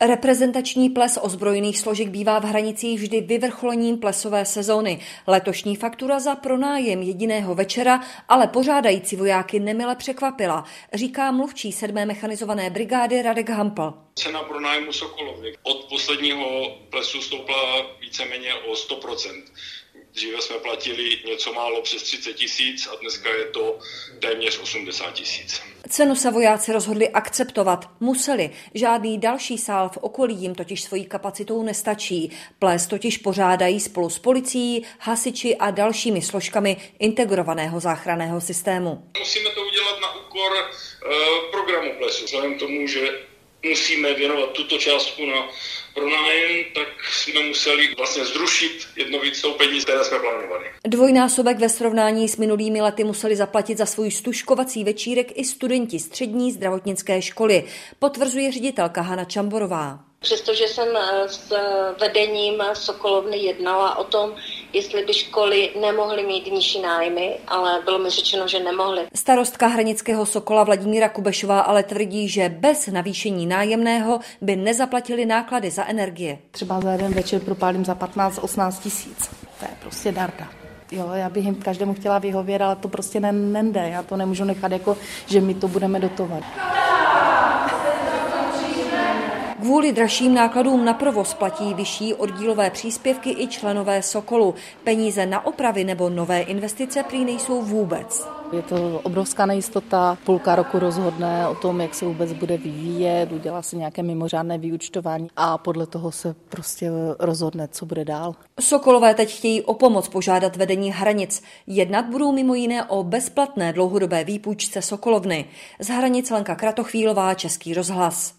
Reprezentační ples ozbrojených složek bývá v hranicích vždy vyvrcholením plesové sezóny. Letošní faktura za pronájem jediného večera ale pořádající vojáky nemile překvapila, říká mluvčí 7. mechanizované brigády Radek Hampl. Cena pronájmu Sokolovny od posledního plesu stoupla víceméně o 100%. Dříve jsme platili něco málo přes 30 tisíc a dneska je to téměř 80 tisíc. Cenu se vojáci rozhodli akceptovat. Museli. Žádný další sál v okolí jim totiž svojí kapacitou nestačí. Ples totiž pořádají spolu s policií, hasiči a dalšími složkami integrovaného záchranného systému. Musíme to udělat na úkor uh, programu plesu, vzhledem tomu, že musíme věnovat tuto částku na pronájem, tak jsme museli vlastně zrušit jedno vystoupení, které jsme plánovali. Dvojnásobek ve srovnání s minulými lety museli zaplatit za svůj stužkovací večírek i studenti střední zdravotnické školy, potvrzuje ředitelka Hana Čamborová. Přestože jsem eh, s vedením Sokolovny jednala o tom, jestli by školy nemohly mít nižší nájmy, ale bylo mi řečeno, že nemohly. Starostka Hranického Sokola Vladimíra Kubešová ale tvrdí, že bez navýšení nájemného by nezaplatili náklady za energie. Třeba za jeden večer propálím za 15-18 tisíc. To je prostě darda. Jo, já bych jim každému chtěla vyhovět, ale to prostě nende. Já to nemůžu nechat jako, že my to budeme dotovat. Kvůli dražším nákladům na provoz platí vyšší oddílové příspěvky i členové Sokolu. Peníze na opravy nebo nové investice prý nejsou vůbec. Je to obrovská nejistota. Půlka roku rozhodne o tom, jak se vůbec bude vyvíjet, udělá se nějaké mimořádné vyučtování a podle toho se prostě rozhodne, co bude dál. Sokolové teď chtějí o pomoc požádat vedení hranic. Jednat budou mimo jiné o bezplatné dlouhodobé výpůjčce Sokolovny. Z hranic Lenka Kratochvílová, Český rozhlas.